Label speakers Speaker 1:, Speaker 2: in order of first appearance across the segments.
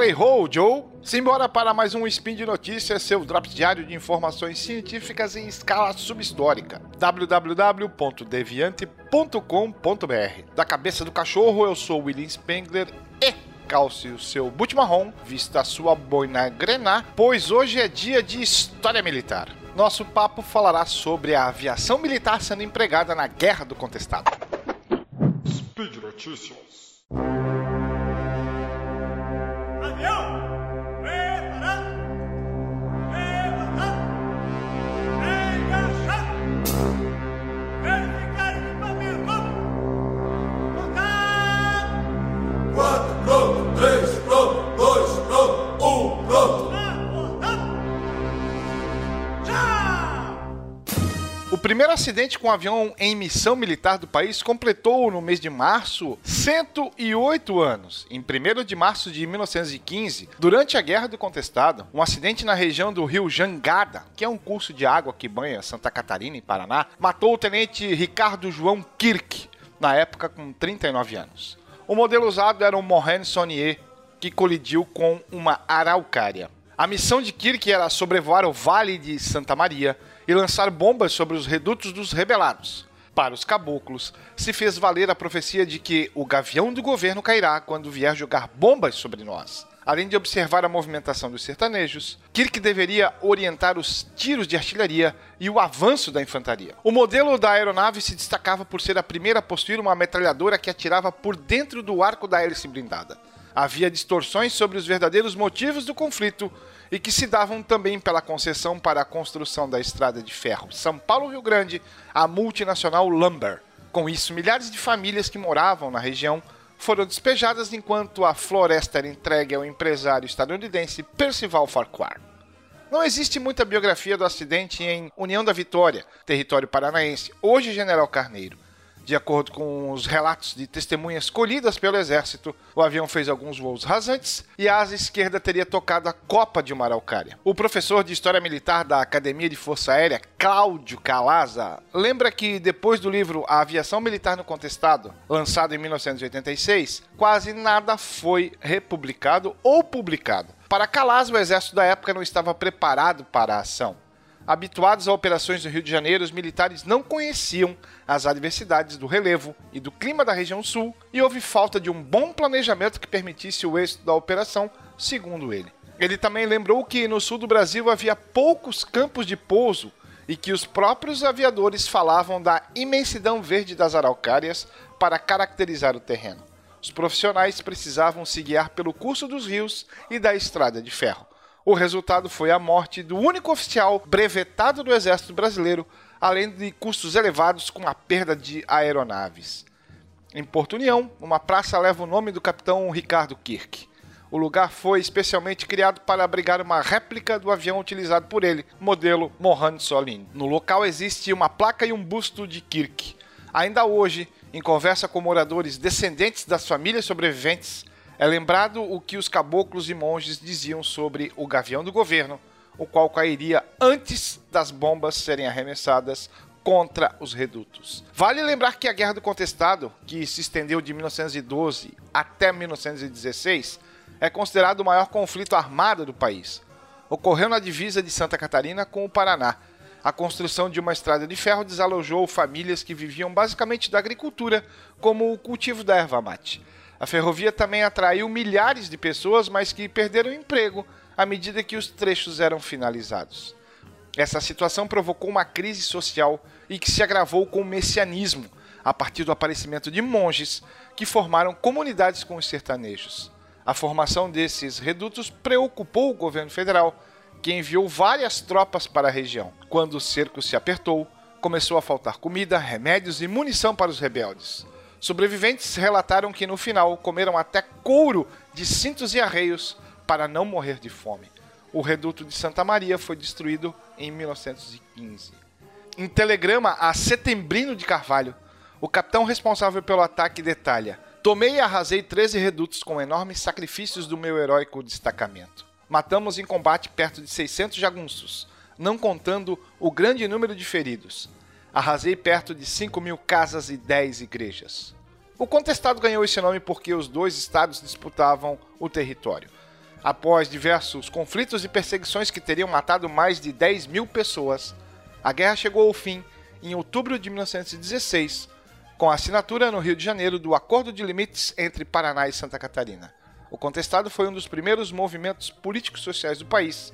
Speaker 1: Tally Ho, Joe! Simbora para mais um Spin de Notícias, seu drop diário de informações científicas em escala subhistórica. www.deviante.com.br Da cabeça do cachorro, eu sou William Spengler e calce o seu boot marrom, vista a sua boina grená, pois hoje é dia de história militar. Nosso papo falará sobre a aviação militar sendo empregada na Guerra do Contestado.
Speaker 2: Speed Notícias.
Speaker 3: Avião!
Speaker 1: Primeiro acidente com um avião em missão militar do país completou no mês de março 108 anos. Em 1 de março de 1915, durante a Guerra do Contestado, um acidente na região do rio Jangada, que é um curso de água que banha Santa Catarina e Paraná, matou o tenente Ricardo João Kirk, na época com 39 anos. O modelo usado era um Morin Saunier, que colidiu com uma araucária. A missão de Kirk era sobrevoar o Vale de Santa Maria e lançar bombas sobre os redutos dos rebelados. Para os caboclos, se fez valer a profecia de que o gavião do governo cairá quando vier jogar bombas sobre nós. Além de observar a movimentação dos sertanejos, Kirk deveria orientar os tiros de artilharia e o avanço da infantaria. O modelo da aeronave se destacava por ser a primeira a possuir uma metralhadora que atirava por dentro do arco da hélice blindada. Havia distorções sobre os verdadeiros motivos do conflito e que se davam também pela concessão para a construção da estrada de ferro São Paulo-Rio Grande à multinacional Lumber. Com isso, milhares de famílias que moravam na região foram despejadas enquanto a floresta era entregue ao empresário estadunidense Percival Farquhar. Não existe muita biografia do acidente em União da Vitória, território paranaense, hoje General Carneiro. De acordo com os relatos de testemunhas colhidas pelo exército, o avião fez alguns voos rasantes e a asa esquerda teria tocado a copa de uma araucária. O professor de História Militar da Academia de Força Aérea, Cláudio Calaza, lembra que depois do livro A Aviação Militar no Contestado, lançado em 1986, quase nada foi republicado ou publicado. Para Calaza, o exército da época não estava preparado para a ação. Habituados a operações no Rio de Janeiro, os militares não conheciam as adversidades do relevo e do clima da região sul e houve falta de um bom planejamento que permitisse o êxito da operação, segundo ele. Ele também lembrou que no sul do Brasil havia poucos campos de pouso e que os próprios aviadores falavam da imensidão verde das araucárias para caracterizar o terreno. Os profissionais precisavam se guiar pelo curso dos rios e da estrada de ferro. O resultado foi a morte do único oficial brevetado do Exército Brasileiro, além de custos elevados com a perda de aeronaves. Em Porto União, uma praça leva o nome do capitão Ricardo Kirk. O lugar foi especialmente criado para abrigar uma réplica do avião utilizado por ele, modelo Mohan Solin. No local existe uma placa e um busto de Kirk. Ainda hoje, em conversa com moradores descendentes das famílias sobreviventes, é lembrado o que os caboclos e monges diziam sobre o gavião do governo, o qual cairia antes das bombas serem arremessadas contra os redutos. Vale lembrar que a Guerra do Contestado, que se estendeu de 1912 até 1916, é considerado o maior conflito armado do país. Ocorreu na divisa de Santa Catarina com o Paraná. A construção de uma estrada de ferro desalojou famílias que viviam basicamente da agricultura, como o cultivo da erva mate. A ferrovia também atraiu milhares de pessoas, mas que perderam emprego à medida que os trechos eram finalizados. Essa situação provocou uma crise social e que se agravou com o messianismo, a partir do aparecimento de monges que formaram comunidades com os sertanejos. A formação desses redutos preocupou o governo federal, que enviou várias tropas para a região. Quando o cerco se apertou, começou a faltar comida, remédios e munição para os rebeldes. Sobreviventes relataram que no final comeram até couro de cintos e arreios para não morrer de fome. O reduto de Santa Maria foi destruído em 1915. Em telegrama a Setembrino de Carvalho, o capitão responsável pelo ataque detalha: Tomei e arrasei 13 redutos com enormes sacrifícios do meu heróico destacamento. Matamos em combate perto de 600 jagunços, não contando o grande número de feridos. Arrasei perto de 5 mil casas e 10 igrejas. O contestado ganhou esse nome porque os dois estados disputavam o território. Após diversos conflitos e perseguições que teriam matado mais de 10 mil pessoas, a guerra chegou ao fim em outubro de 1916, com a assinatura no Rio de Janeiro do Acordo de Limites entre Paraná e Santa Catarina. O contestado foi um dos primeiros movimentos políticos sociais do país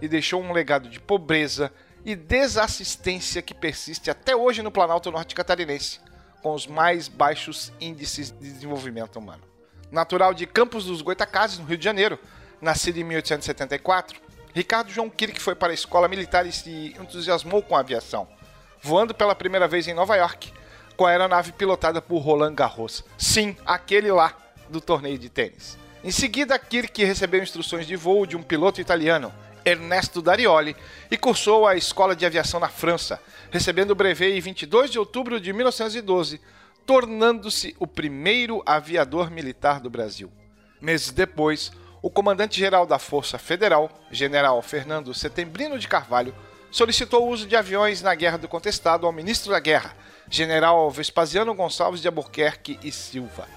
Speaker 1: e deixou um legado de pobreza e desassistência que persiste até hoje no Planalto Norte Catarinense, com os mais baixos índices de desenvolvimento humano. Natural de Campos dos Goitacazes, no Rio de Janeiro, nascido em 1874, Ricardo João Kirk foi para a escola militar e se entusiasmou com a aviação, voando pela primeira vez em Nova York com a aeronave pilotada por Roland Garros. Sim, aquele lá do torneio de tênis. Em seguida, Kirk recebeu instruções de voo de um piloto italiano, Ernesto Darioli, e cursou a escola de aviação na França, recebendo o brevet em 22 de outubro de 1912, tornando-se o primeiro aviador militar do Brasil. Meses depois, o comandante-geral da Força Federal, general Fernando Setembrino de Carvalho, solicitou o uso de aviões na Guerra do Contestado ao ministro da Guerra, general Vespasiano Gonçalves de Albuquerque e Silva.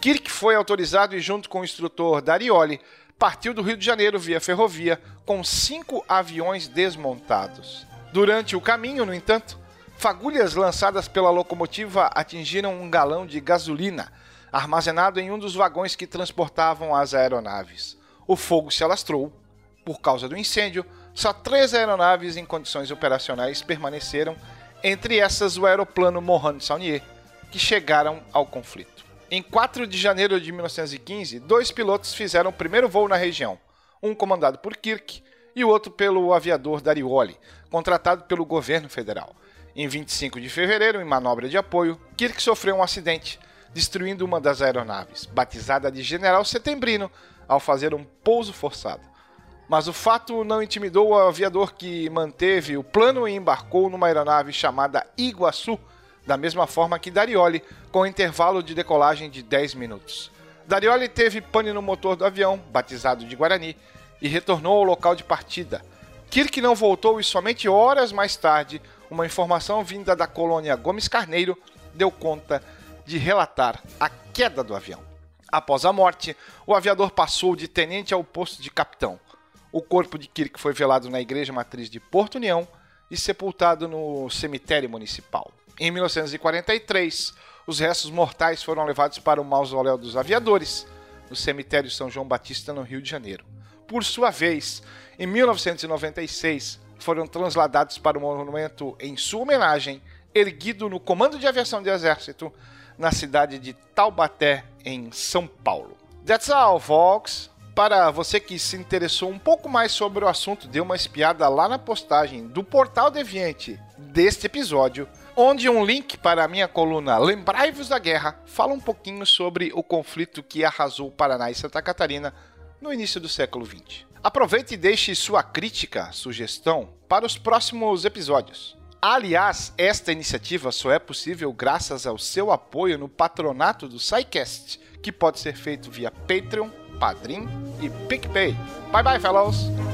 Speaker 1: Kirk foi autorizado e, junto com o instrutor Darioli, partiu do Rio de Janeiro via ferrovia com cinco aviões desmontados. Durante o caminho, no entanto, fagulhas lançadas pela locomotiva atingiram um galão de gasolina armazenado em um dos vagões que transportavam as aeronaves. O fogo se alastrou. Por causa do incêndio, só três aeronaves em condições operacionais permaneceram, entre essas o aeroplano Mohan Saunier, que chegaram ao conflito. Em 4 de janeiro de 1915, dois pilotos fizeram o primeiro voo na região, um comandado por Kirk e o outro pelo aviador Darioli, contratado pelo governo federal. Em 25 de fevereiro, em manobra de apoio, Kirk sofreu um acidente, destruindo uma das aeronaves, batizada de General Setembrino, ao fazer um pouso forçado. Mas o fato não intimidou o aviador que manteve o plano e embarcou numa aeronave chamada Iguaçu, da mesma forma que Darioli, com intervalo de decolagem de 10 minutos. Darioli teve pane no motor do avião, batizado de Guarani, e retornou ao local de partida. Kirk não voltou e somente horas mais tarde, uma informação vinda da colônia Gomes Carneiro deu conta de relatar a queda do avião. Após a morte, o aviador passou de tenente ao posto de capitão. O corpo de Kirk foi velado na igreja matriz de Porto União e sepultado no cemitério municipal. Em 1943, os restos mortais foram levados para o Mausoléu dos Aviadores, no cemitério São João Batista, no Rio de Janeiro. Por sua vez, em 1996, foram transladados para o monumento em sua homenagem, erguido no Comando de Aviação do Exército, na cidade de Taubaté, em São Paulo. That's all, folks! Para você que se interessou um pouco mais sobre o assunto, dê uma espiada lá na postagem do Portal Deviante deste episódio onde um link para a minha coluna Lembrai-vos da Guerra fala um pouquinho sobre o conflito que arrasou Paraná e Santa Catarina no início do século XX. Aproveite e deixe sua crítica, sugestão para os próximos episódios. Aliás, esta iniciativa só é possível graças ao seu apoio no patronato do SciCast, que pode ser feito via Patreon, Padrim e PicPay. Bye bye, fellows!